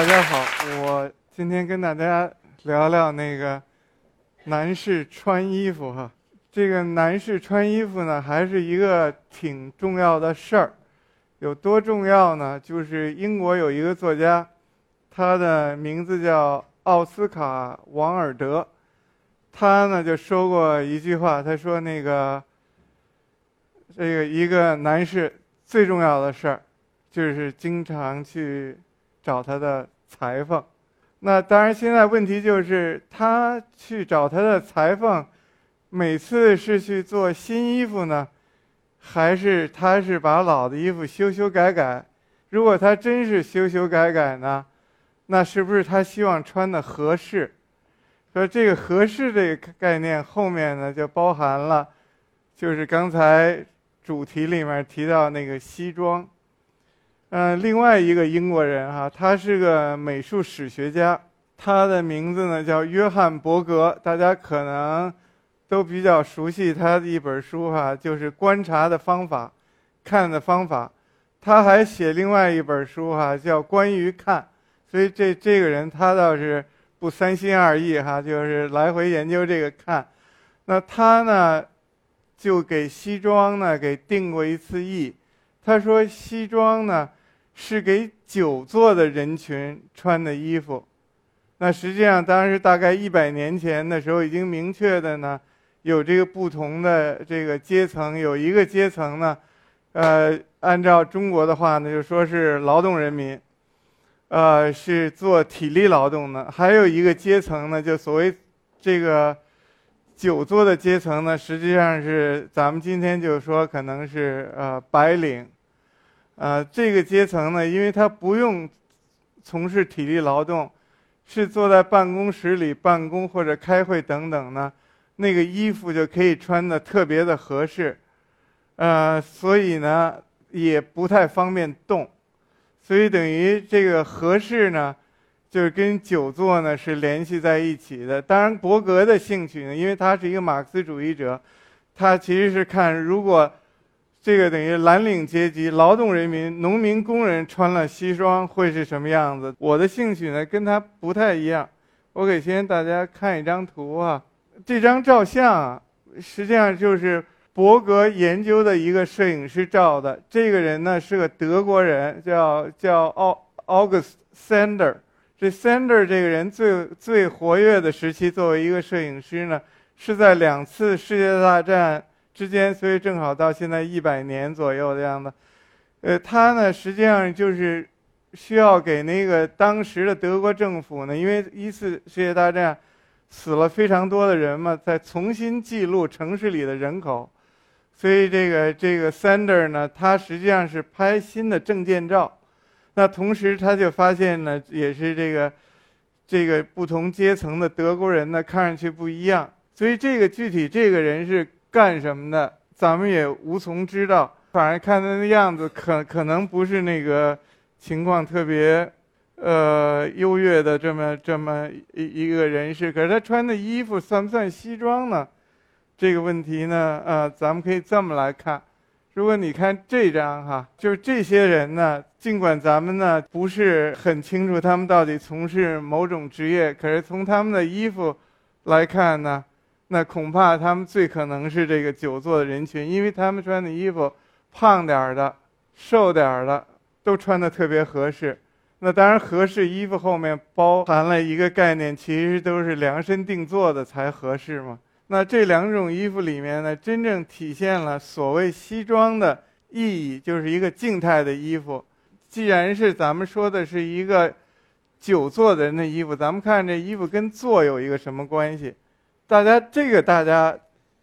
大家好，我今天跟大家聊聊那个男士穿衣服哈。这个男士穿衣服呢，还是一个挺重要的事儿。有多重要呢？就是英国有一个作家，他的名字叫奥斯卡·王尔德，他呢就说过一句话，他说那个这个一个男士最重要的事儿，就是经常去找他的裁缝。那当然，现在问题就是他去找他的裁缝。每次是去做新衣服呢，还是他是把老的衣服修修改改？如果他真是修修改改呢，那是不是他希望穿的合适？说这个合适这个概念后面呢，就包含了，就是刚才主题里面提到那个西装。嗯，另外一个英国人哈，他是个美术史学家，他的名字呢叫约翰伯格，大家可能。都比较熟悉他的一本书哈，就是观察的方法，看的方法。他还写另外一本书哈，叫关于看。所以这这个人他倒是不三心二意哈，就是来回研究这个看。那他呢，就给西装呢给定过一次义。他说西装呢是给久坐的人群穿的衣服。那实际上当时大概一百年前的时候已经明确的呢。有这个不同的这个阶层，有一个阶层呢，呃，按照中国的话呢，就说是劳动人民，呃，是做体力劳动的；还有一个阶层呢，就所谓这个久坐的阶层呢，实际上是咱们今天就说可能是呃白领，呃，这个阶层呢，因为他不用从事体力劳动，是坐在办公室里办公或者开会等等呢。那个衣服就可以穿的特别的合适，呃，所以呢也不太方便动，所以等于这个合适呢，就是跟久坐呢是联系在一起的。当然，伯格的兴趣呢，因为他是一个马克思主义者，他其实是看如果这个等于蓝领阶级、劳动人民、农民工人穿了西装会是什么样子。我的兴趣呢跟他不太一样，我给先大家看一张图啊。这张照相啊，实际上就是伯格研究的一个摄影师照的。这个人呢是个德国人，叫叫奥 August Sander。这 Sander 这个人最最活跃的时期，作为一个摄影师呢，是在两次世界大战之间，所以正好到现在一百年左右的样子。呃，他呢实际上就是需要给那个当时的德国政府呢，因为一次世界大战。死了非常多的人嘛，再重新记录城市里的人口，所以这个这个 Sander 呢，他实际上是拍新的证件照，那同时他就发现呢，也是这个这个不同阶层的德国人呢，看上去不一样，所以这个具体这个人是干什么的，咱们也无从知道，反正看他的样子，可可能不是那个情况特别。呃，优越的这么这么一一个人士，可是他穿的衣服算不算西装呢？这个问题呢，呃，咱们可以这么来看。如果你看这张哈，就是这些人呢，尽管咱们呢不是很清楚他们到底从事某种职业，可是从他们的衣服来看呢，那恐怕他们最可能是这个久坐的人群，因为他们穿的衣服，胖点儿的、瘦点儿的，都穿的特别合适。那当然，合适衣服后面包含了一个概念，其实都是量身定做的才合适嘛。那这两种衣服里面呢，真正体现了所谓西装的意义，就是一个静态的衣服。既然是咱们说的是一个久坐的人的衣服，咱们看这衣服跟坐有一个什么关系？大家这个大家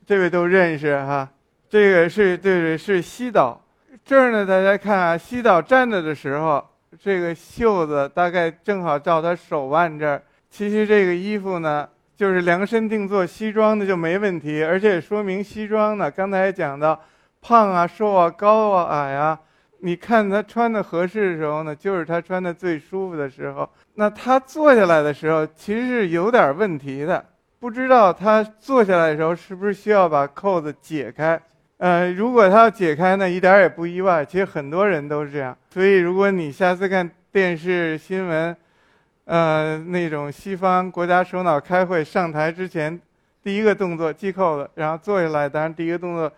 这位都认识哈，这个是对对是西岛。这儿呢，大家看啊，西岛站着的时候。这个袖子大概正好到他手腕这儿。其实这个衣服呢，就是量身定做西装的就没问题，而且说明西装呢，刚才讲到，胖啊、瘦啊、高啊、矮啊，你看他穿的合适的时候呢，就是他穿的最舒服的时候。那他坐下来的时候，其实是有点问题的，不知道他坐下来的时候是不是需要把扣子解开。呃，如果他要解开呢，一点也不意外。其实很多人都是这样。所以，如果你下次看电视新闻，呃，那种西方国家首脑开会上台之前，第一个动作系扣子，然后坐下来，当然第一个动作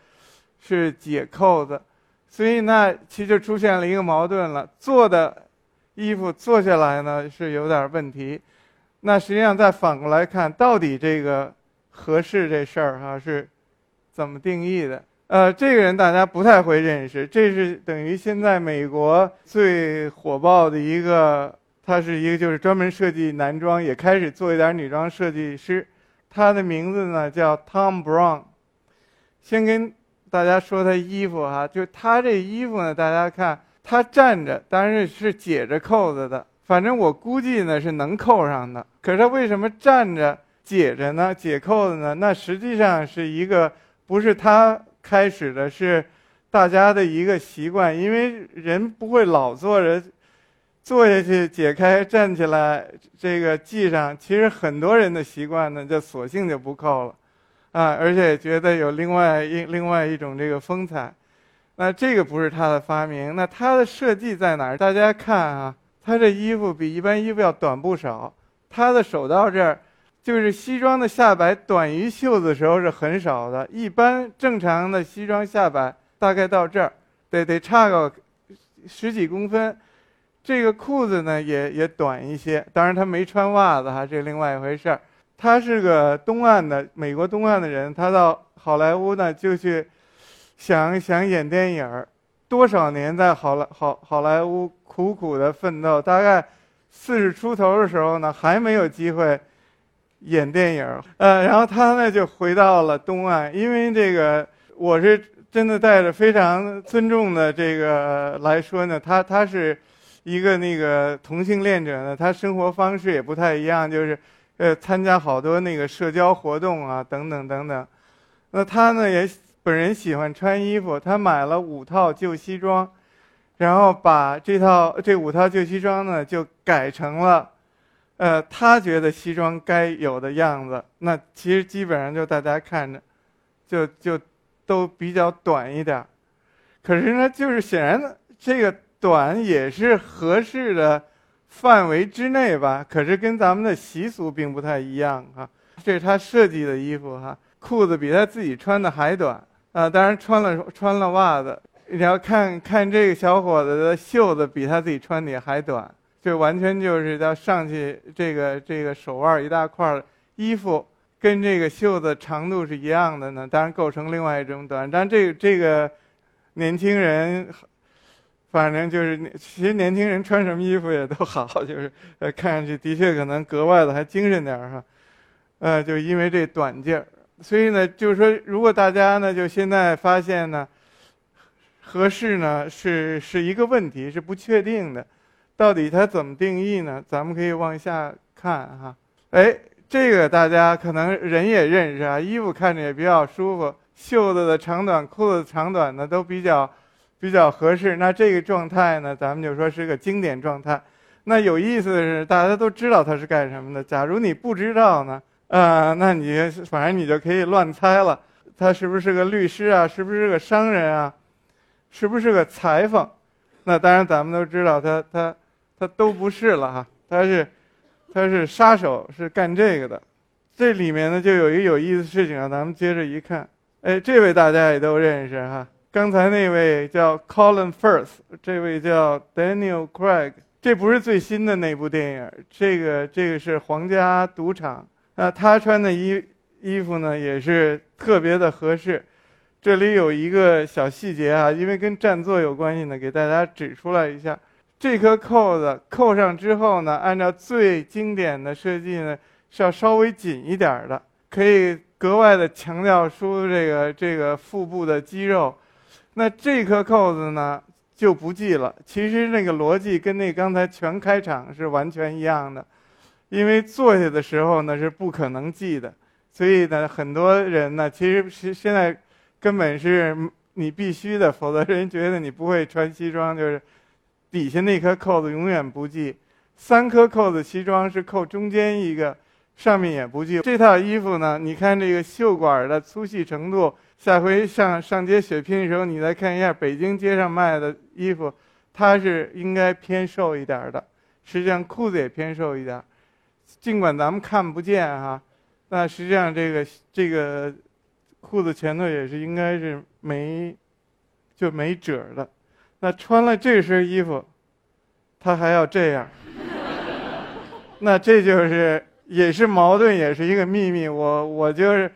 是解扣子，所以那其实就出现了一个矛盾了，坐的衣服坐下来呢是有点问题，那实际上再反过来看，到底这个合适这事儿哈是怎么定义的？呃，这个人大家不太会认识，这是等于现在美国最火爆的一个。他是一个就是专门设计男装，也开始做一点女装设计师。他的名字呢叫 Tom Brown。先跟大家说他衣服哈，就他这衣服呢，大家看他站着，当然是解着扣子的。反正我估计呢是能扣上的。可是他为什么站着解着呢？解扣子呢？那实际上是一个不是他开始的，是大家的一个习惯，因为人不会老坐着。坐下去解开站起来，这个系上，其实很多人的习惯呢，就索性就不扣了，啊，而且觉得有另外一另外一种这个风采。那这个不是他的发明，那他的设计在哪儿？大家看啊，他这衣服比一般衣服要短不少。他的手到这儿，就是西装的下摆短于袖子的时候是很少的，一般正常的西装下摆大概到这儿，得得差个十几公分。这个裤子呢也也短一些，当然他没穿袜子哈，这另外一回事儿。他是个东岸的美国东岸的人，他到好莱坞呢就去想想演电影儿，多少年在好莱好好莱坞苦苦的奋斗，大概四十出头的时候呢还没有机会演电影，呃，然后他呢就回到了东岸，因为这个我是真的带着非常尊重的这个来说呢，他他是。一个那个同性恋者呢，他生活方式也不太一样，就是，呃，参加好多那个社交活动啊，等等等等。那他呢也本人喜欢穿衣服，他买了五套旧西装，然后把这套这五套旧西装呢就改成了，呃，他觉得西装该有的样子。那其实基本上就大家看着，就就都比较短一点可是呢，就是显然这个。短也是合适的范围之内吧，可是跟咱们的习俗并不太一样哈。这是他设计的衣服哈，裤子比他自己穿的还短啊，当然穿了穿了袜子。你要看看这个小伙子的袖子比他自己穿的还短，就完全就是要上去这个这个手腕一大块衣服跟这个袖子长度是一样的呢，当然构成另外一种短。但这个这个年轻人。反正就是，其实年轻人穿什么衣服也都好，就是呃，看上去的确可能格外的还精神点儿哈，呃，就因为这短劲儿，所以呢，就是说，如果大家呢，就现在发现呢，合适呢是是一个问题，是不确定的，到底它怎么定义呢？咱们可以往下看哈，哎，这个大家可能人也认识啊，衣服看着也比较舒服，袖子的长短、裤子长短的都比较。比较合适，那这个状态呢，咱们就说是个经典状态。那有意思的是，大家都知道他是干什么的。假如你不知道呢，呃，那你反正你就可以乱猜了。他是不是个律师啊？是不是个商人啊？是不是个裁缝？那当然，咱们都知道他他他都不是了哈。他是他是杀手，是干这个的。这里面呢，就有一个有意思的事情啊，咱们接着一看。哎，这位大家也都认识哈。刚才那位叫 Colin Firth，这位叫 Daniel Craig，这不是最新的那部电影，这个这个是《皇家赌场》。那他穿的衣衣服呢，也是特别的合适。这里有一个小细节啊，因为跟占座有关系呢，给大家指出来一下。这颗扣子扣上之后呢，按照最经典的设计呢，是要稍微紧一点的，可以格外的强调出这个这个腹部的肌肉。那这颗扣子呢就不系了。其实那个逻辑跟那刚才全开场是完全一样的，因为坐下的时候呢是不可能系的，所以呢很多人呢其实是现在根本是你必须的，否则人觉得你不会穿西装，就是底下那颗扣子永远不系。三颗扣子西装是扣中间一个，上面也不系。这套衣服呢，你看这个袖管的粗细程度。下回上上街血拼的时候，你再看一下北京街上卖的衣服，它是应该偏瘦一点的，实际上裤子也偏瘦一点。尽管咱们看不见哈，那实际上这个这个裤子前头也是应该是没就没褶的。那穿了这身衣服，他还要这样，那这就是也是矛盾，也是一个秘密。我我就是，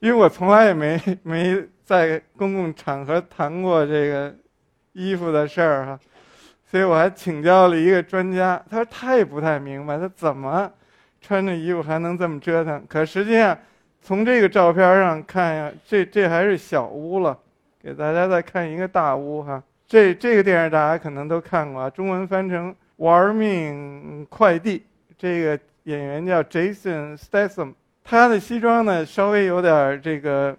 因为我从来也没没在公共场合谈过这个衣服的事儿哈，所以我还请教了一个专家，他说他也不太明白，他怎么穿着衣服还能这么折腾？可实际上，从这个照片上看呀，这这还是小屋了，给大家再看一个大屋哈。这这个电影大家可能都看过啊，中文翻成《玩命快递》。这个演员叫 Jason Statham，他的西装呢稍微有点这个，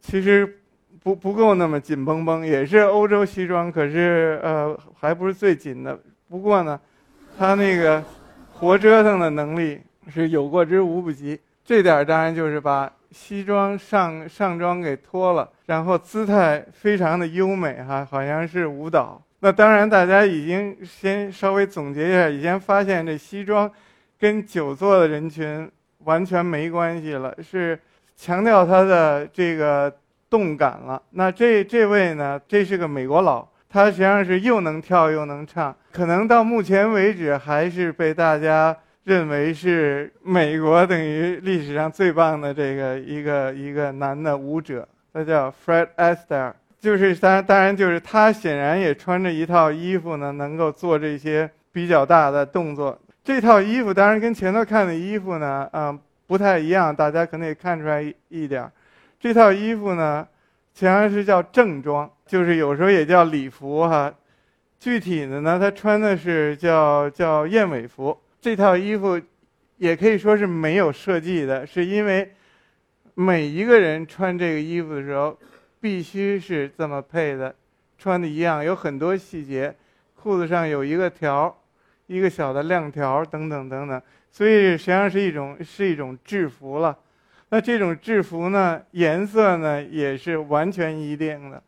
其实不不够那么紧绷绷，也是欧洲西装，可是呃还不是最紧的。不过呢，他那个活折腾的能力是有过之无不及。这点当然就是把。西装上上装给脱了，然后姿态非常的优美哈，好像是舞蹈。那当然，大家已经先稍微总结一下，已经发现这西装跟久坐的人群完全没关系了，是强调他的这个动感了。那这这位呢，这是个美国佬，他实际上是又能跳又能唱，可能到目前为止还是被大家。认为是美国等于历史上最棒的这个一个一个男的舞者，他叫 Fred Astaire，就是当然当然就是他显然也穿着一套衣服呢，能够做这些比较大的动作。这套衣服当然跟前头看的衣服呢，嗯，不太一样，大家可能也看出来一点。这套衣服呢，实际上是叫正装，就是有时候也叫礼服哈。具体的呢，他穿的是叫叫燕尾服。这套衣服也可以说是没有设计的，是因为每一个人穿这个衣服的时候必须是这么配的，穿的一样，有很多细节，裤子上有一个条，一个小的亮条等等等等，所以实际上是一种是一种制服了。那这种制服呢，颜色呢也是完全一定的，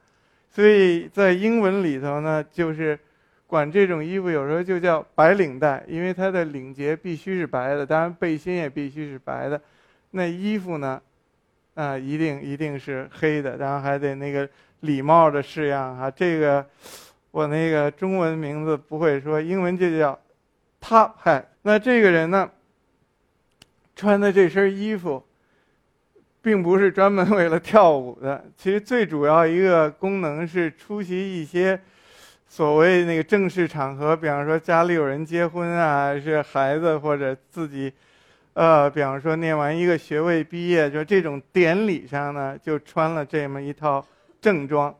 所以在英文里头呢就是。管这种衣服有时候就叫白领带，因为它的领结必须是白的，当然背心也必须是白的。那衣服呢，啊，一定一定是黑的，然后还得那个礼帽的式样哈。这个我那个中文名字不会说，英文就叫 top hat。那这个人呢，穿的这身衣服，并不是专门为了跳舞的，其实最主要一个功能是出席一些。所谓那个正式场合，比方说家里有人结婚啊，是孩子或者自己，呃，比方说念完一个学位毕业，就这种典礼上呢，就穿了这么一套正装，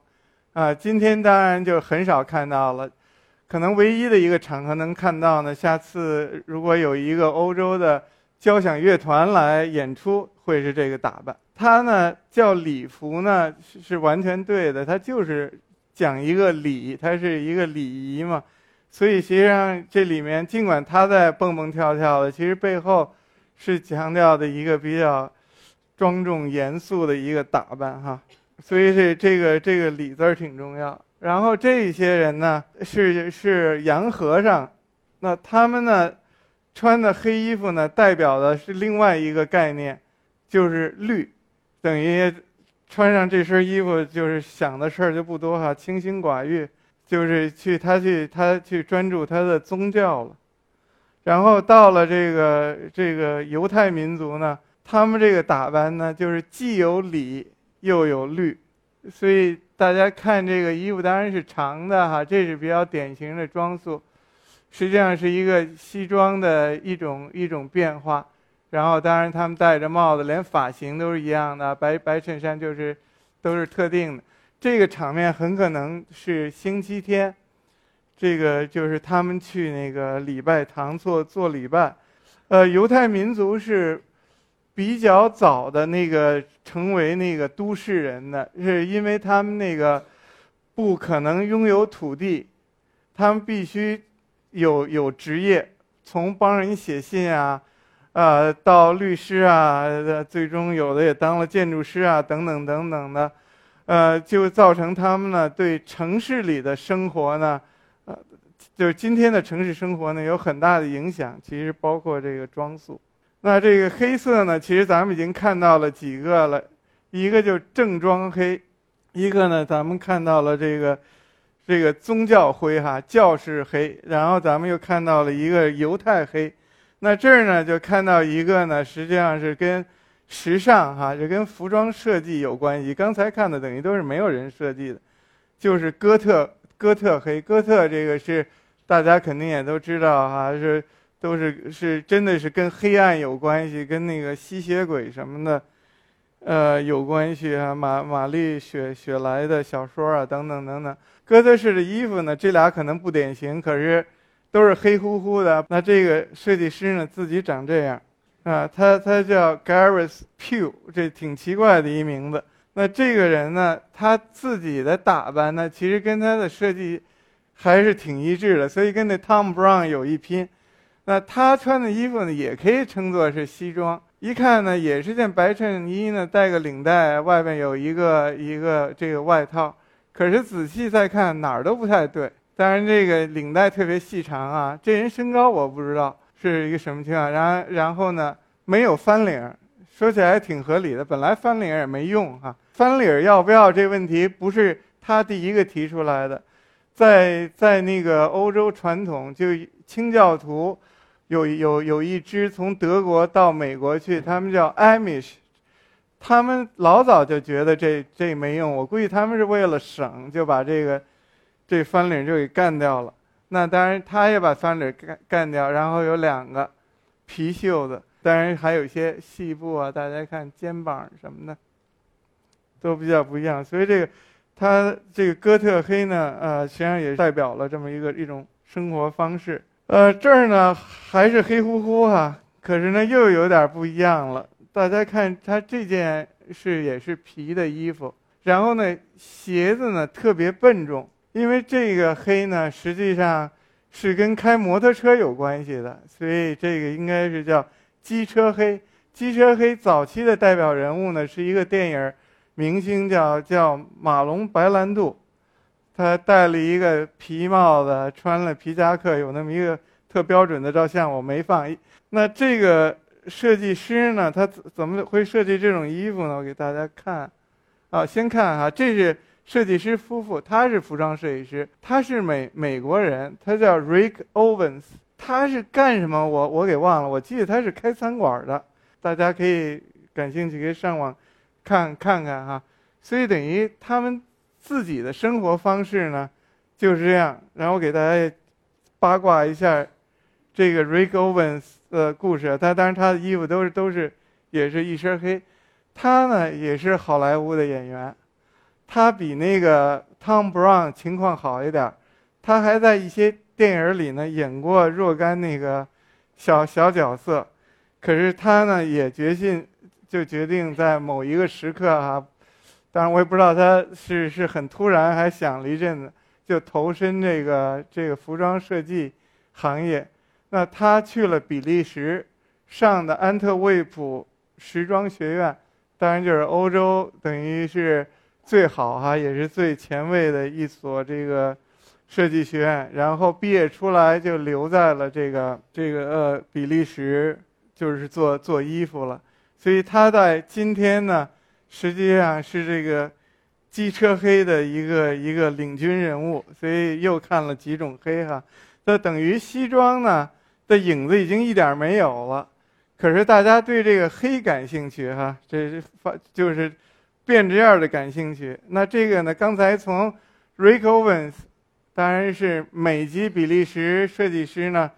啊，今天当然就很少看到了，可能唯一的一个场合能看到呢，下次如果有一个欧洲的交响乐团来演出，会是这个打扮。它呢叫礼服呢，是是完全对的，它就是。讲一个礼，它是一个礼仪嘛，所以实际上这里面尽管他在蹦蹦跳跳的，其实背后是强调的一个比较庄重严肃的一个打扮哈。所以这这个这个礼字儿挺重要。然后这些人呢是是洋和尚，那他们呢穿的黑衣服呢代表的是另外一个概念，就是律，等于。穿上这身衣服，就是想的事儿就不多哈，清心寡欲，就是去他去他去专注他的宗教了。然后到了这个这个犹太民族呢，他们这个打扮呢，就是既有礼又有律，所以大家看这个衣服当然是长的哈，这是比较典型的装束，实际上是一个西装的一种一种变化。然后，当然他们戴着帽子，连发型都是一样的，白白衬衫就是，都是特定的。这个场面很可能是星期天，这个就是他们去那个礼拜堂做做礼拜。呃，犹太民族是比较早的那个成为那个都市人的，是因为他们那个不可能拥有土地，他们必须有有职业，从帮人写信啊。啊，到律师啊，最终有的也当了建筑师啊，等等等等的，呃，就造成他们呢对城市里的生活呢，呃，就是今天的城市生活呢有很大的影响，其实包括这个装束。那这个黑色呢，其实咱们已经看到了几个了，一个就正装黑，一个呢咱们看到了这个这个宗教灰哈，教士黑，然后咱们又看到了一个犹太黑。那这儿呢就看到一个呢，实际上是跟时尚哈，就跟服装设计有关系。刚才看的等于都是没有人设计的，就是哥特哥特黑，哥特这个是大家肯定也都知道哈，是都是是真的是跟黑暗有关系，跟那个吸血鬼什么的，呃有关系啊。玛玛丽雪雪莱的小说啊等等等等。哥特式的衣服呢，这俩可能不典型，可是。都是黑乎乎的。那这个设计师呢，自己长这样，啊，他他叫 Gareth Pugh，这挺奇怪的一名字。那这个人呢，他自己的打扮呢，其实跟他的设计还是挺一致的，所以跟那 Tom Brown 有一拼。那他穿的衣服呢，也可以称作是西装。一看呢，也是件白衬衣呢，带个领带，外边有一个一个这个外套。可是仔细再看，哪儿都不太对。当然，这个领带特别细长啊。这人身高我不知道是一个什么情况。然后然后呢，没有翻领，说起来挺合理的。本来翻领也没用哈，翻领要不要这问题不是他第一个提出来的。在在那个欧洲传统，就清教徒有有有一支从德国到美国去，他们叫 Amish，他们老早就觉得这这没用。我估计他们是为了省，就把这个。这翻领就给干掉了，那当然他也把翻领干干掉，然后有两个皮袖子，当然还有一些细布啊，大家看肩膀什么的都比较不一样。所以这个他这个哥特黑呢，呃，实际上也代表了这么一个一种生活方式。呃，这儿呢还是黑乎乎哈，可是呢又有点不一样了。大家看他这件是也是皮的衣服，然后呢鞋子呢特别笨重。因为这个黑呢，实际上是跟开摩托车有关系的，所以这个应该是叫机车黑。机车黑早期的代表人物呢，是一个电影明星，叫叫马龙白兰度，他戴了一个皮帽子，穿了皮夹克，有那么一个特标准的照相，我没放。那这个设计师呢，他怎么会设计这种衣服呢？我给大家看，啊，先看哈，这是。设计师夫妇，他是服装设计师，他是美美国人，他叫 Rick Owens，他是干什么？我我给忘了，我记得他是开餐馆的，大家可以感兴趣可以上网看看看哈。所以等于他们自己的生活方式呢就是这样。然后给大家八卦一下这个 Rick Owens 的故事。他当然他的衣服都是都是也是一身黑，他呢也是好莱坞的演员。他比那个 Tom Brown 情况好一点，他还在一些电影里呢演过若干那个小小角色，可是他呢也决心就决定在某一个时刻哈，当然我也不知道他是是很突然还想了一阵子，就投身这个这个服装设计行业。那他去了比利时，上的安特卫普时装学院，当然就是欧洲等于是。最好哈，也是最前卫的一所这个设计学院。然后毕业出来就留在了这个这个呃比利时，就是做做衣服了。所以他在今天呢，实际上是这个机车黑的一个一个领军人物。所以又看了几种黑哈，那等于西装呢的影子已经一点没有了。可是大家对这个黑感兴趣哈，这是发就是。变着样的感兴趣，那这个呢？刚才从 Rick Owens，当然是美籍比利时设计师呢，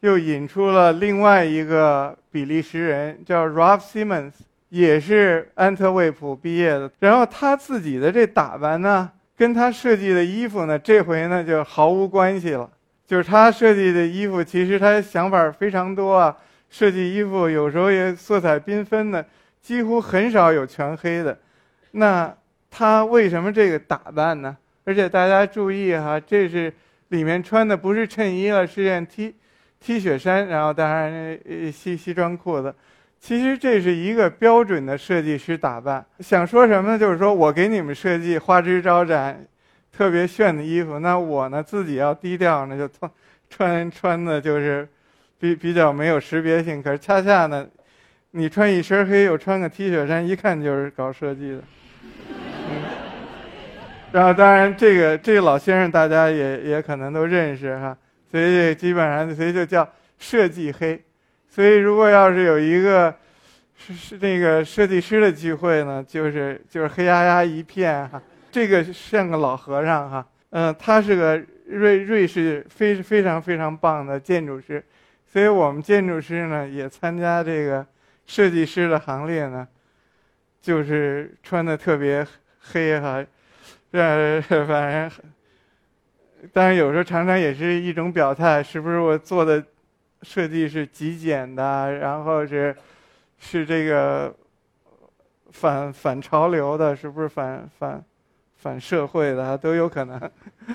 又引出了另外一个比利时人，叫 Ralph Simmons，也是安特卫普毕业的。然后他自己的这打扮呢，跟他设计的衣服呢，这回呢就毫无关系了。就是他设计的衣服，其实他想法非常多啊，设计衣服有时候也色彩缤纷的，几乎很少有全黑的。那他为什么这个打扮呢？而且大家注意哈，这是里面穿的不是衬衣了，是件 T T 恤衫，然后当然西西装裤子。其实这是一个标准的设计师打扮。想说什么呢？就是说我给你们设计花枝招展，特别炫的衣服。那我呢自己要低调呢，就穿穿穿的就是比比较没有识别性。可是恰恰呢，你穿一身黑又穿个 T 恤衫，一看就是搞设计的。然后当然这个这个老先生大家也也可能都认识哈，所以基本上所以就叫设计黑。所以如果要是有一个。是是那个设计师的聚会呢，就是就是黑压压一片哈，这个像个老和尚哈，嗯，他是个瑞瑞士非非常非常棒的建筑师，所以我们建筑师呢也参加这个设计师的行列呢，就是穿的特别黑哈，这，反正，但是有时候常常也是一种表态，是不是我做的设计是极简的，然后是。是这个反反潮流的，是不是反反反社会的都有可能。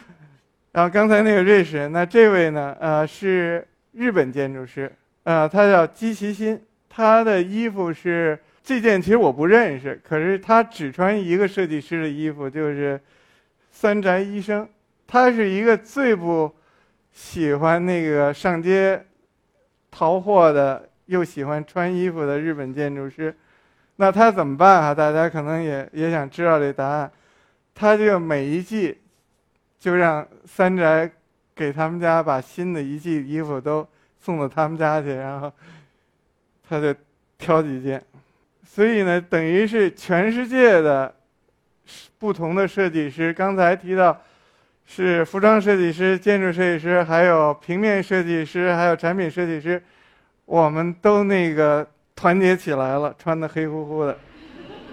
然后刚才那个瑞士人，那这位呢？呃，是日本建筑师，呃，他叫基其新，他的衣服是这件，其实我不认识，可是他只穿一个设计师的衣服，就是三宅医生。他是一个最不喜欢那个上街淘货的。又喜欢穿衣服的日本建筑师，那他怎么办啊？大家可能也也想知道这答案。他就每一季就让三宅给他们家把新的一季衣服都送到他们家去，然后他就挑几件。所以呢，等于是全世界的不同的设计师，刚才提到是服装设计师、建筑设计师，还有平面设计师，还有产品设计师。我们都那个团结起来了，穿的黑乎乎的。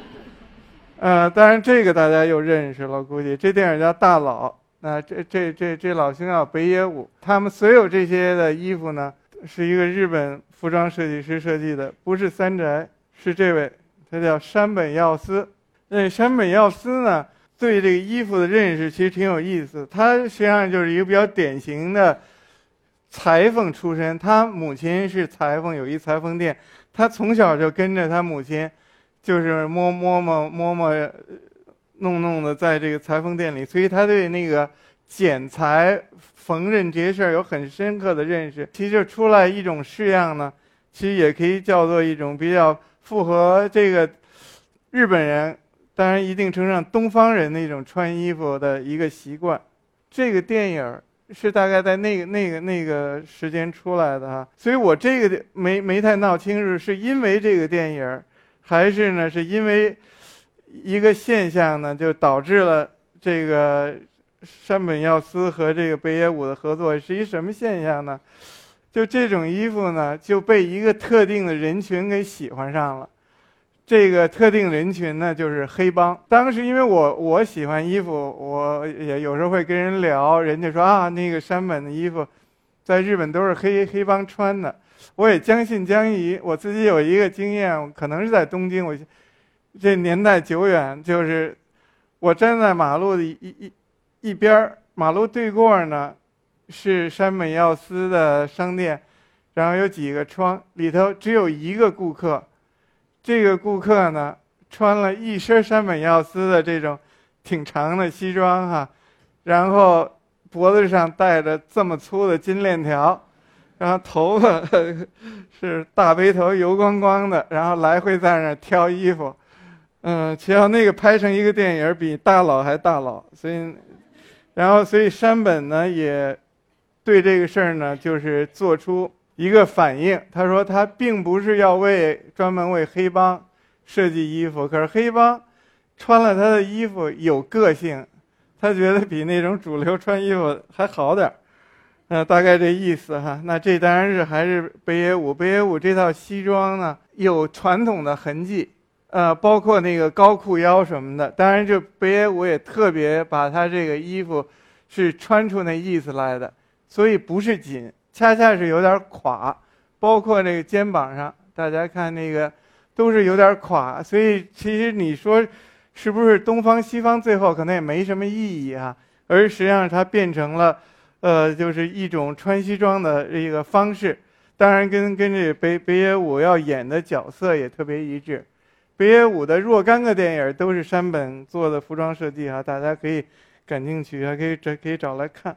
呃，当然这个大家又认识了，估计这电影叫《大佬》。那这这这这老兄叫北野武，他们所有这些的衣服呢，是一个日本服装设计师设计的，不是三宅，是这位，他叫山本耀司。那山本耀司呢，对这个衣服的认识其实挺有意思，他实际上就是一个比较典型的。裁缝出身，他母亲是裁缝，有一裁缝店。他从小就跟着他母亲，就是摸摸摸摸摸弄弄的，在这个裁缝店里，所以他对那个剪裁、缝纫这些事儿有很深刻的认识。其实出来一种式样呢，其实也可以叫做一种比较符合这个日本人，当然一定程度上东方人那种穿衣服的一个习惯。这个电影。是大概在那个那个那个时间出来的哈，所以我这个没没太闹清楚，是因为这个电影还是呢是因为一个现象呢，就导致了这个山本耀司和这个北野武的合作是一什么现象呢？就这种衣服呢就被一个特定的人群给喜欢上了。这个特定人群呢，就是黑帮。当时因为我我喜欢衣服，我也有时候会跟人聊，人家说啊，那个山本的衣服，在日本都是黑黑帮穿的。我也将信将疑。我自己有一个经验，可能是在东京，我这年代久远，就是我站在马路的一一一边马路对过呢，是山本耀司的商店，然后有几个窗，里头只有一个顾客。这个顾客呢，穿了一身山本耀司的这种挺长的西装哈，然后脖子上戴着这么粗的金链条，然后头发 是大背头油光光的，然后来回在那挑衣服，嗯，只要那个拍成一个电影比大佬还大佬，所以，然后所以山本呢也对这个事儿呢就是做出。一个反应，他说他并不是要为专门为黑帮设计衣服，可是黑帮穿了他的衣服有个性，他觉得比那种主流穿衣服还好点儿，呃，大概这意思哈。那这当然是还是北野武，北野武这套西装呢有传统的痕迹，呃，包括那个高裤腰什么的。当然，就北野武也特别把他这个衣服是穿出那意思来的，所以不是紧。恰恰是有点垮，包括那个肩膀上，大家看那个都是有点垮，所以其实你说是不是东方西方最后可能也没什么意义啊，而实际上它变成了，呃，就是一种穿西装的这个方式，当然跟跟这北北野武要演的角色也特别一致，北野武的若干个电影都是山本做的服装设计啊，大家可以感兴趣，还可以找可以找来看。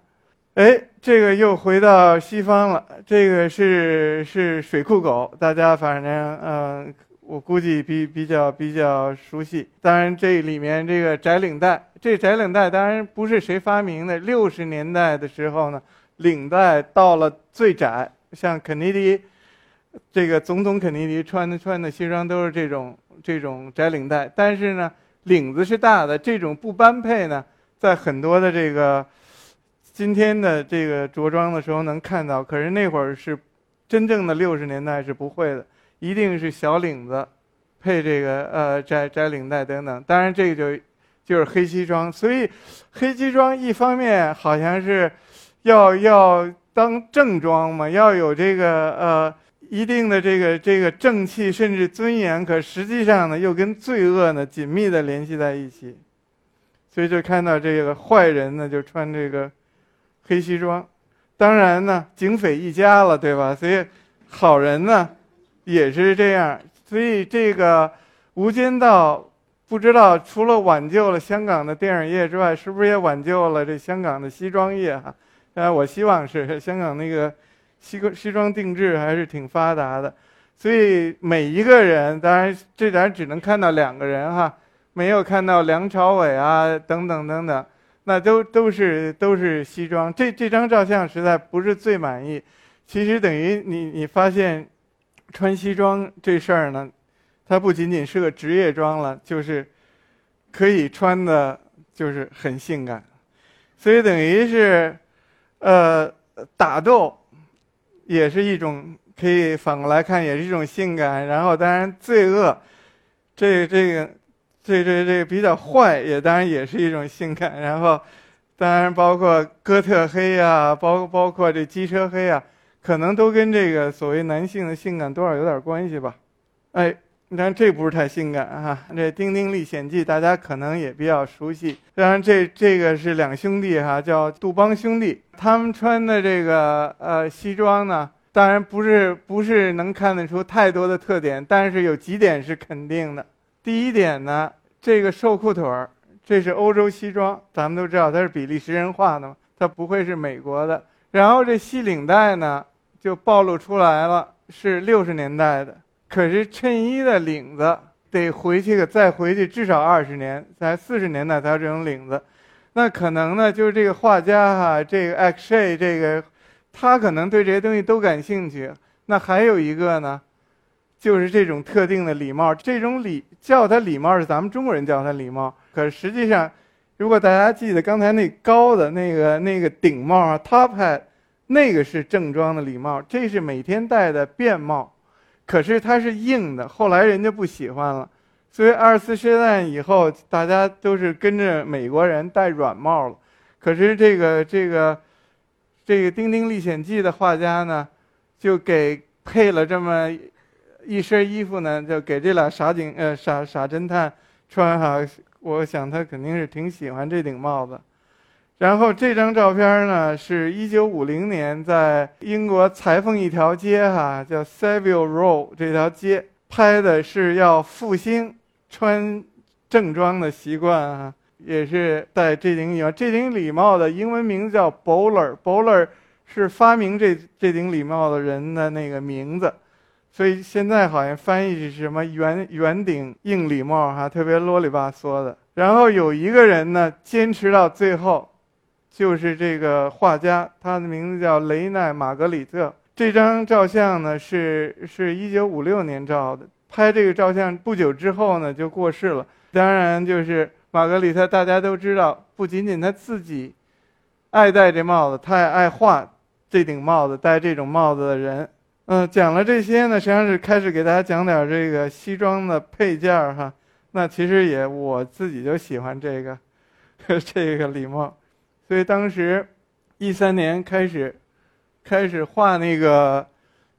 哎，这个又回到西方了。这个是是水库狗，大家反正嗯，我估计比比较比较熟悉。当然，这里面这个窄领带，这窄领带当然不是谁发明的。六十年代的时候呢，领带到了最窄，像肯尼迪，这个总统肯尼迪穿的穿的西装都是这种这种窄领带。但是呢，领子是大的，这种不般配呢，在很多的这个。今天的这个着装的时候能看到，可是那会儿是真正的六十年代是不会的，一定是小领子，配这个呃窄窄领带等等。当然这个就就是黑西装，所以黑西装一方面好像是要要当正装嘛，要有这个呃一定的这个这个正气甚至尊严，可实际上呢又跟罪恶呢紧密的联系在一起，所以就看到这个坏人呢就穿这个。黑西装，当然呢，警匪一家了，对吧？所以，好人呢，也是这样。所以这个《无间道》，不知道除了挽救了香港的电影业之外，是不是也挽救了这香港的西装业？哈，呃，我希望是香港那个西西装定制还是挺发达的。所以每一个人，当然这咱只能看到两个人哈，没有看到梁朝伟啊，等等等等。那都都是都是西装，这这张照相实在不是最满意。其实等于你你发现，穿西装这事儿呢，它不仅仅是个职业装了，就是可以穿的，就是很性感。所以等于是，呃，打斗也是一种可以反过来看，也是一种性感。然后当然罪恶，这这个。这这这比较坏，也当然也是一种性感。然后，当然包括哥特黑啊，包包括这机车黑啊，可能都跟这个所谓男性的性感多少有点关系吧。哎，当然这不是太性感哈。这《丁丁历险记》大家可能也比较熟悉。当然这这个是两兄弟哈，叫杜邦兄弟，他们穿的这个呃西装呢，当然不是不是能看得出太多的特点，但是有几点是肯定的。第一点呢，这个瘦裤腿儿，这是欧洲西装，咱们都知道它是比利时人画的嘛，它不会是美国的。然后这细领带呢，就暴露出来了，是六十年代的。可是衬衣的领子得回去个再回去至少二十年，在四十年代才有这种领子。那可能呢，就是这个画家哈，这个 X a 这个，他可能对这些东西都感兴趣。那还有一个呢？就是这种特定的礼帽，这种礼叫它礼帽是咱们中国人叫它礼帽，可是实际上，如果大家记得刚才那高的那个那个顶帽啊，top hat，那个是正装的礼帽，这是每天戴的便帽，可是它是硬的，后来人家不喜欢了，所以二次世界以后，大家都是跟着美国人戴软帽了，可是这个这个这个《丁丁历险记》的画家呢，就给配了这么。一身衣服呢，就给这俩傻警呃傻傻侦探穿哈，我想他肯定是挺喜欢这顶帽子。然后这张照片呢，是一九五零年在英国裁缝一条街哈，叫 Savile Row 这条街拍的，是要复兴穿正装的习惯啊，也是戴这顶礼帽。这顶礼帽的英文名字叫 Bowler，Bowler 是发明这这顶礼帽的人的那个名字。所以现在好像翻译是什么圆圆顶硬礼帽哈，特别啰里吧嗦的。然后有一个人呢，坚持到最后，就是这个画家，他的名字叫雷奈玛格里特。这张照相呢是是一九五六年照的，拍这个照相不久之后呢就过世了。当然，就是玛格里特，大家都知道，不仅仅他自己爱戴这帽子，他也爱画这顶帽子，戴这种帽子的人。嗯，讲了这些呢，实际上是开始给大家讲点这个西装的配件儿哈。那其实也我自己就喜欢这个，这个礼帽。所以当时一三年开始开始画那个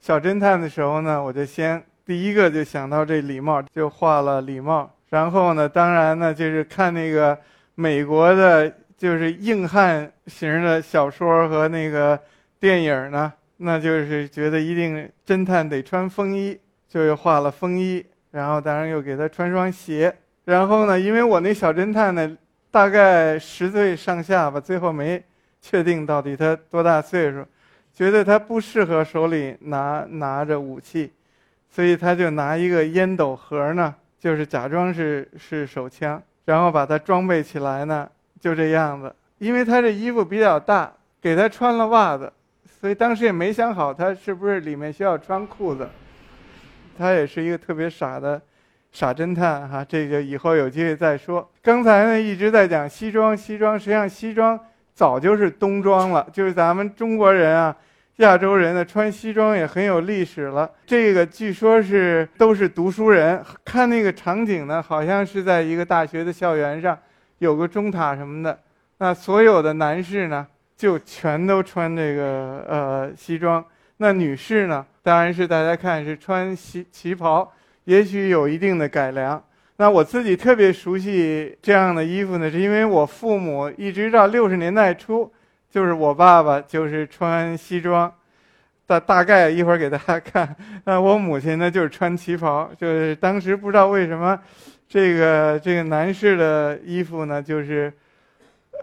小侦探的时候呢，我就先第一个就想到这礼帽，就画了礼帽。然后呢，当然呢，就是看那个美国的，就是硬汉型的小说和那个电影呢。那就是觉得一定侦探得穿风衣，就又画了风衣，然后当然又给他穿双鞋。然后呢，因为我那小侦探呢，大概十岁上下吧，最后没确定到底他多大岁数，觉得他不适合手里拿拿着武器，所以他就拿一个烟斗盒呢，就是假装是是手枪，然后把它装备起来呢，就这样子。因为他这衣服比较大，给他穿了袜子，所以当时也没想好他是不是里面需要穿裤子。他也是一个特别傻的。傻侦探哈，这个以后有机会再说。刚才呢一直在讲西装，西装实际上西装早就是冬装了，就是咱们中国人啊，亚洲人呢穿西装也很有历史了。这个据说是都是读书人，看那个场景呢，好像是在一个大学的校园上，有个钟塔什么的。那所有的男士呢，就全都穿这个呃西装。那女士呢，当然是大家看是穿旗旗袍。也许有一定的改良。那我自己特别熟悉这样的衣服呢，是因为我父母一直到六十年代初，就是我爸爸就是穿西装，大大概一会儿给大家看。那我母亲呢就是穿旗袍，就是当时不知道为什么，这个这个男士的衣服呢就是，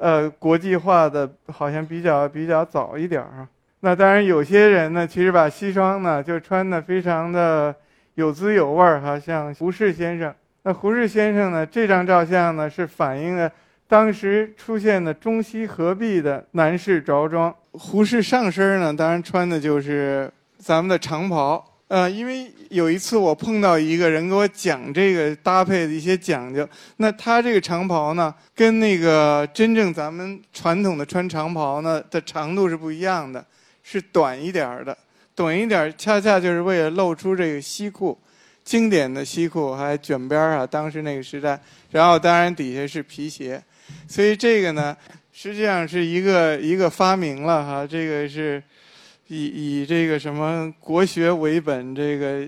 呃，国际化的好像比较比较早一点儿那当然有些人呢，其实把西装呢就穿的非常的。有滋有味儿哈，像胡适先生。那胡适先生呢？这张照相呢是反映了当时出现的中西合璧的男士着装。胡适上身呢，当然穿的就是咱们的长袍。呃，因为有一次我碰到一个人给我讲这个搭配的一些讲究。那他这个长袍呢，跟那个真正咱们传统的穿长袍呢的长度是不一样的，是短一点儿的。短一点儿，恰恰就是为了露出这个西裤，经典的西裤还卷边儿啊，当时那个时代。然后当然底下是皮鞋，所以这个呢，实际上是一个一个发明了哈。这个是以以这个什么国学为本，这个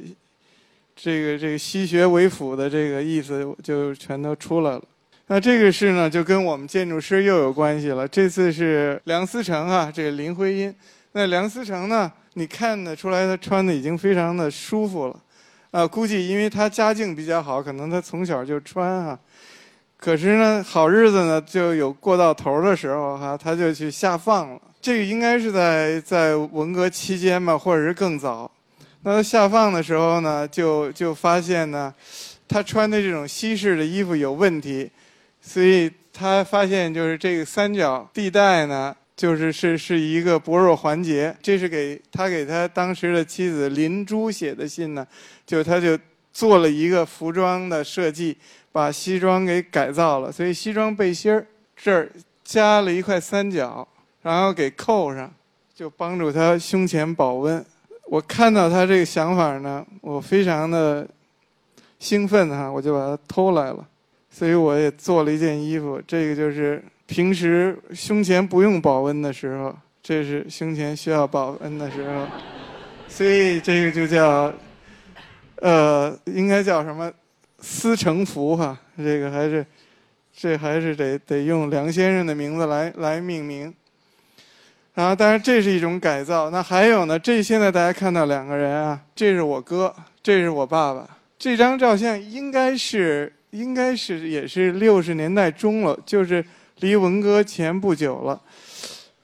这个这个西学为辅的这个意思就全都出来了。那这个事呢，就跟我们建筑师又有关系了。这次是梁思成啊，这个林徽因。那梁思成呢？你看得出来，他穿的已经非常的舒服了，啊，估计因为他家境比较好，可能他从小就穿啊。可是呢，好日子呢就有过到头的时候哈，他就去下放了。这个应该是在在文革期间吧，或者是更早。那他下放的时候呢，就就发现呢，他穿的这种西式的衣服有问题，所以他发现就是这个三角地带呢。就是是是一个薄弱环节，这是给他给他当时的妻子林珠写的信呢，就他就做了一个服装的设计，把西装给改造了，所以西装背心儿这儿加了一块三角，然后给扣上，就帮助他胸前保温。我看到他这个想法呢，我非常的兴奋哈，我就把它偷来了，所以我也做了一件衣服，这个就是。平时胸前不用保温的时候，这是胸前需要保温的时候，所以这个就叫，呃，应该叫什么思成福哈？这个还是，这还是得得用梁先生的名字来来命名。然后，当然这是一种改造。那还有呢？这现在大家看到两个人啊，这是我哥，这是我爸爸。这张照相应该是应该是也是六十年代中了，就是。离文革前不久了，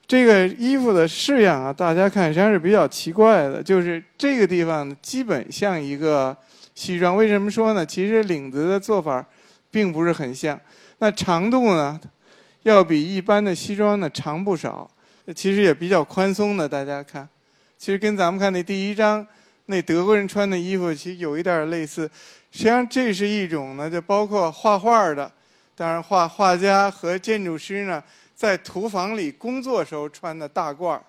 这个衣服的式样啊，大家看实际上是比较奇怪的。就是这个地方基本像一个西装，为什么说呢？其实领子的做法并不是很像。那长度呢，要比一般的西装呢长不少。其实也比较宽松的，大家看，其实跟咱们看那第一张那德国人穿的衣服其实有一点类似。实际上这是一种呢，就包括画画的。当然，画画家和建筑师呢，在图房里工作时候穿的大褂。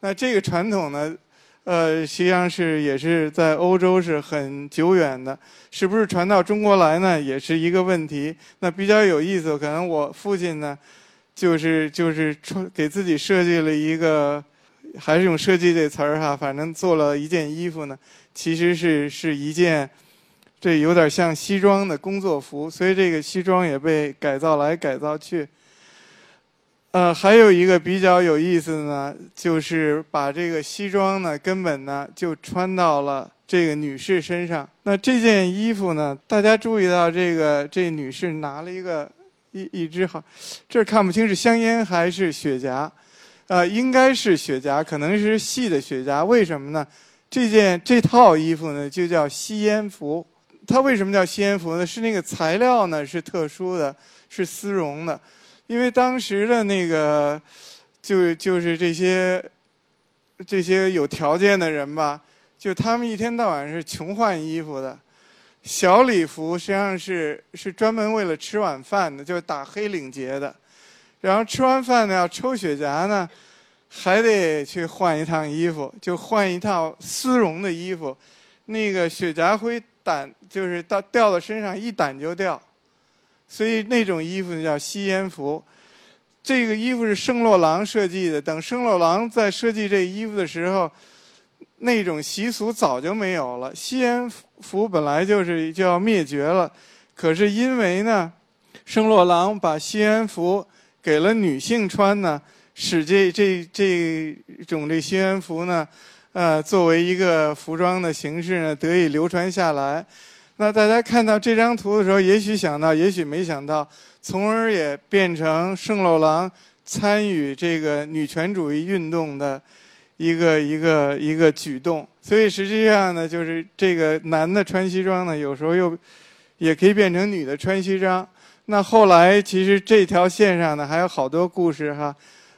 那这个传统呢，呃，实际上是也是在欧洲是很久远的。是不是传到中国来呢，也是一个问题。那比较有意思，可能我父亲呢，就是就是穿给自己设计了一个，还是用设计这词儿哈，反正做了一件衣服呢，其实是是一件。这有点像西装的工作服，所以这个西装也被改造来改造去。呃，还有一个比较有意思的呢，就是把这个西装呢，根本呢就穿到了这个女士身上。那这件衣服呢，大家注意到这个这女士拿了一个一一只好，这看不清是香烟还是雪茄，呃，应该是雪茄，可能是细的雪茄。为什么呢？这件这套衣服呢就叫吸烟服。它为什么叫吸烟服呢？是那个材料呢是特殊的，是丝绒的。因为当时的那个就就是这些这些有条件的人吧，就他们一天到晚是穷换衣服的。小礼服实际上是是专门为了吃晚饭的，就是打黑领结的。然后吃完饭呢，要抽雪茄呢，还得去换一趟衣服，就换一套丝绒的衣服。那个雪茄灰掸，就是到掉到身上一掸就掉，所以那种衣服叫吸烟服。这个衣服是圣洛朗设计的。等圣洛朗在设计这衣服的时候。那种习俗早就没有了，吸烟服本来就是就要灭绝了，可是因为呢，圣洛朗把吸烟服给了女性穿呢，使这这这种这吸烟服呢，呃，作为一个服装的形式呢，得以流传下来。那大家看到这张图的时候，也许想到，也许没想到，从而也变成圣洛朗参与这个女权主义运动的。一个一个一个举动，所以实际上呢，就是这个男的穿西装呢，有时候又也可以变成女的穿西装。那后来其实这条线上呢，还有好多故事哈，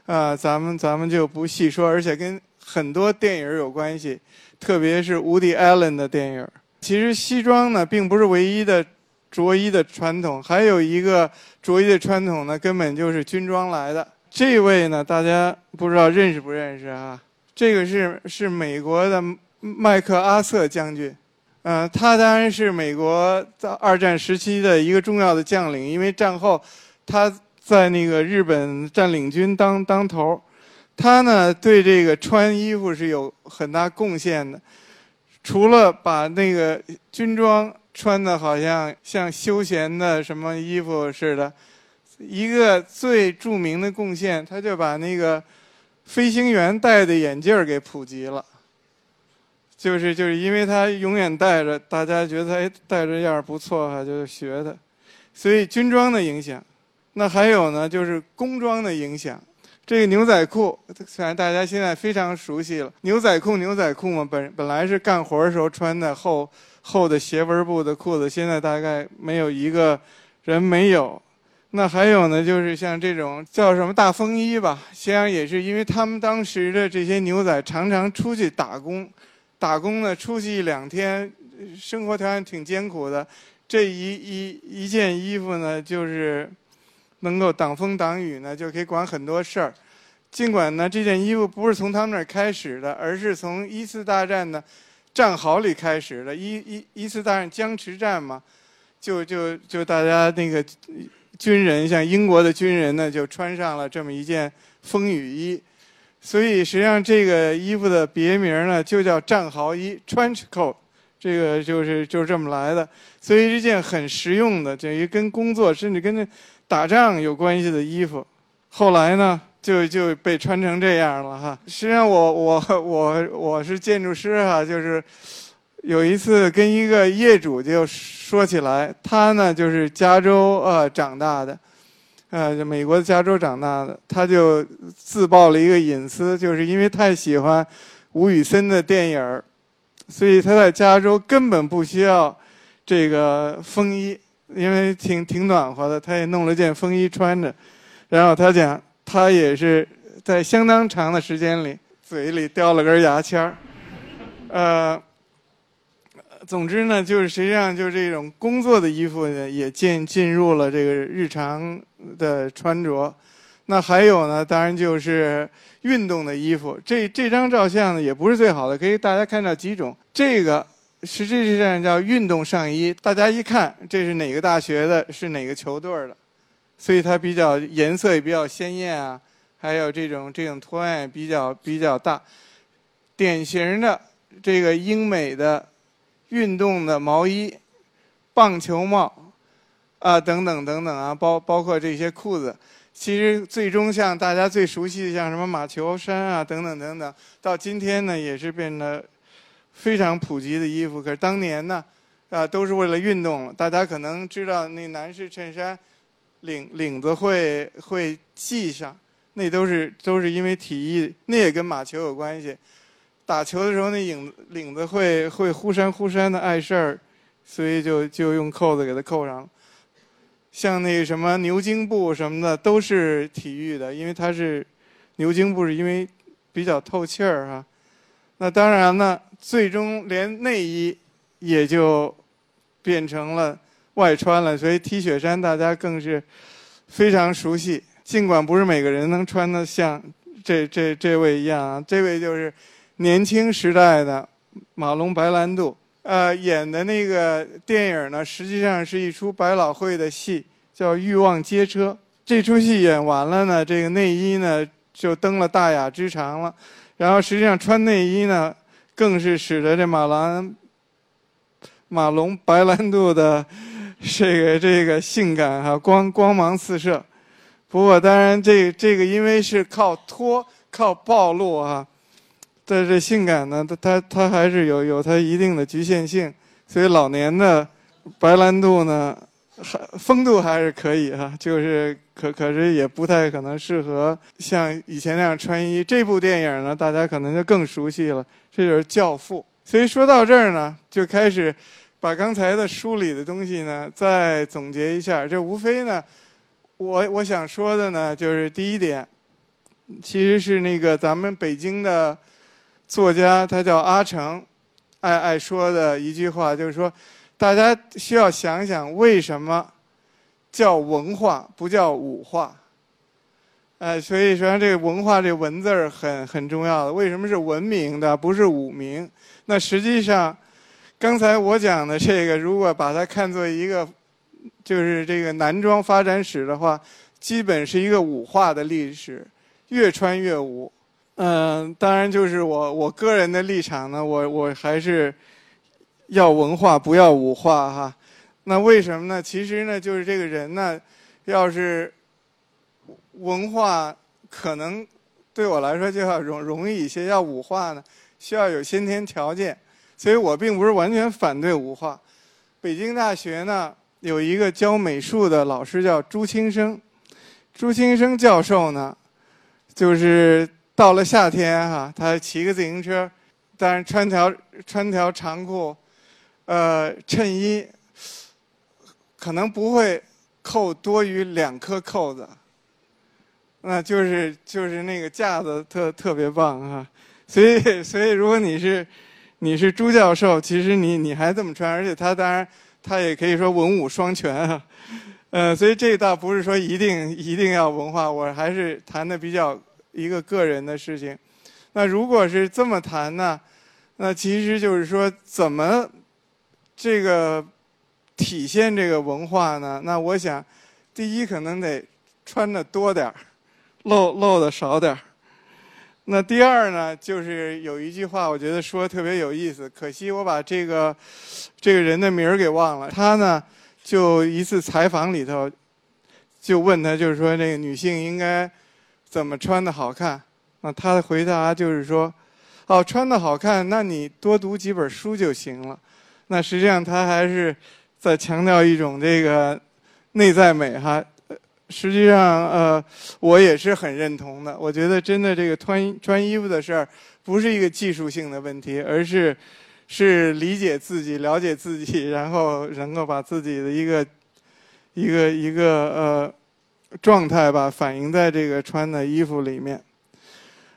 啊，咱们咱们就不细说，而且跟很多电影有关系，特别是 Woody Allen 的电影。其实西装呢，并不是唯一的着衣的传统，还有一个着衣的传统呢，根本就是军装来的。这位呢，大家不知道认识不认识啊？这个是是美国的麦克阿瑟将军，嗯，他当然是美国在二战时期的一个重要的将领，因为战后他在那个日本占领军当当头，他呢对这个穿衣服是有很大贡献的，除了把那个军装穿的好像像休闲的什么衣服似的，一个最著名的贡献，他就把那个。飞行员戴的眼镜儿给普及了，就是就是因为他永远戴着，大家觉得哎戴着样儿不错哈，就学他。所以军装的影响，那还有呢，就是工装的影响。这个牛仔裤，虽然大家现在非常熟悉了，牛仔裤牛仔裤嘛，本本来是干活的时候穿的厚厚的斜纹布的裤子，现在大概没有一个人没有。那还有呢，就是像这种叫什么大风衣吧，实际上也是因为他们当时的这些牛仔常常出去打工，打工呢出去一两天，生活条件挺艰苦的，这一一一件衣服呢，就是能够挡风挡雨呢，就可以管很多事儿。尽管呢，这件衣服不是从他们那儿开始的，而是从一次大战的战壕里开始的。一一一次大战僵持战嘛，就就就大家那个。军人像英国的军人呢，就穿上了这么一件风雨衣，所以实际上这个衣服的别名呢就叫战壕衣 （trench coat），这个就是就是这么来的。所以这件很实用的，等于跟工作甚至跟打仗有关系的衣服，后来呢就就被穿成这样了哈。实际上我我我我是建筑师哈，就是。有一次跟一个业主就说起来，他呢就是加州呃长大的，呃美国加州长大的，他就自曝了一个隐私，就是因为太喜欢吴宇森的电影，所以他在加州根本不需要这个风衣，因为挺挺暖和的，他也弄了件风衣穿着，然后他讲他也是在相当长的时间里嘴里叼了根牙签儿，呃。总之呢，就是实际上就是这种工作的衣服呢，也进进入了这个日常的穿着。那还有呢，当然就是运动的衣服。这这张照相呢，也不是最好的，可以大家看到几种。这个实际上叫运动上衣，大家一看这是哪个大学的，是哪个球队的，所以它比较颜色也比较鲜艳啊，还有这种这种图案也比较比较大，典型的这个英美的。运动的毛衣、棒球帽啊，等等等等啊，包包括这些裤子，其实最终像大家最熟悉的，像什么马球衫啊，等等等等，到今天呢，也是变得非常普及的衣服。可是当年呢，啊，都是为了运动。大家可能知道那男士衬衫，领领子会会系上，那都是都是因为体育，那也跟马球有关系。打球的时候，那影领子会会忽闪忽闪的碍事儿，所以就就用扣子给它扣上。像那个什么牛津布什么的，都是体育的，因为它是牛津布，是因为比较透气儿哈。那当然呢，最终连内衣也就变成了外穿了，所以 T 恤衫大家更是非常熟悉。尽管不是每个人能穿得像这这这位一样啊，这位就是年轻时代的马龙白兰度。呃，演的那个电影呢，实际上是一出百老汇的戏，叫《欲望街车》。这出戏演完了呢，这个内衣呢就登了大雅之堂了。然后实际上穿内衣呢，更是使得这马兰、马龙白兰度的这个这个性感哈光光芒四射。不过当然，这这个因为是靠脱、靠暴露啊。但是性感呢，它它它还是有有它一定的局限性，所以老年的白兰度呢，风度还是可以哈，就是可可是也不太可能适合像以前那样穿衣。这部电影呢，大家可能就更熟悉了，这就是《教父》。所以说到这儿呢，就开始把刚才的书里的东西呢再总结一下。这无非呢，我我想说的呢，就是第一点，其实是那个咱们北京的。作家他叫阿成，爱爱说的一句话就是说，大家需要想想为什么叫文化不叫武化？哎，所以说这个文化这文字儿很很重要的。为什么是文明的，不是武明？那实际上，刚才我讲的这个，如果把它看作一个就是这个男装发展史的话，基本是一个武化的历史，越穿越武。嗯，当然就是我我个人的立场呢，我我还是要文化不要武化哈。那为什么呢？其实呢，就是这个人呢，要是文化可能对我来说就要容容易一些，要武化呢，需要有先天条件。所以我并不是完全反对武化。北京大学呢有一个教美术的老师叫朱清生，朱清生教授呢就是。到了夏天哈，他骑个自行车，但是穿条穿条长裤，呃，衬衣可能不会扣多于两颗扣子，那就是就是那个架子特特别棒哈。所以所以如果你是你是朱教授，其实你你还这么穿，而且他当然他也可以说文武双全啊。呃，所以这倒不是说一定一定要文化，我还是谈的比较。一个个人的事情，那如果是这么谈呢？那其实就是说，怎么这个体现这个文化呢？那我想，第一可能得穿的多点，露露的少点。那第二呢，就是有一句话，我觉得说的特别有意思，可惜我把这个这个人的名儿给忘了。他呢，就一次采访里头，就问他，就是说那个女性应该。怎么穿的好看？那他的回答就是说：“哦，穿的好看，那你多读几本书就行了。”那实际上他还是在强调一种这个内在美哈。实际上，呃，我也是很认同的。我觉得真的这个穿穿衣服的事儿不是一个技术性的问题，而是是理解自己、了解自己，然后能够把自己的一个一个一个呃。状态吧，反映在这个穿的衣服里面。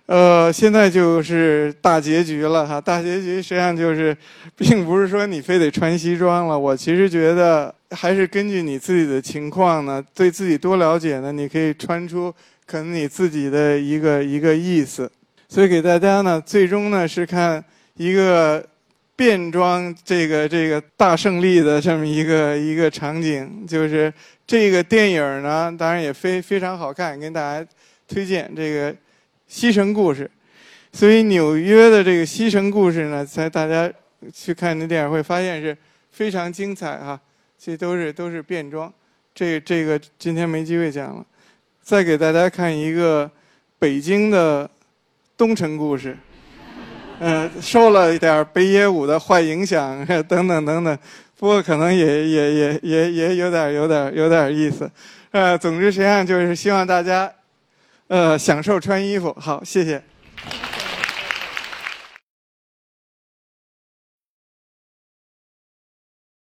呃，现在就是大结局了哈。大结局实际上就是，并不是说你非得穿西装了。我其实觉得，还是根据你自己的情况呢，对自己多了解呢，你可以穿出可能你自己的一个一个意思。所以给大家呢，最终呢是看一个变装这个这个大胜利的这么一个一个场景，就是。这个电影呢，当然也非非常好看，跟大家推荐这个《西城故事》。所以纽约的这个《西城故事》呢，在大家去看那电影会发现是非常精彩哈。这都是都是变装，这这个今天没机会讲了。再给大家看一个北京的东城故事。嗯，受了一点北野武的坏影响，等等等等。不过可能也也也也也有点有点有点意思。呃，总之实际上就是希望大家，呃享受穿衣服。好谢谢。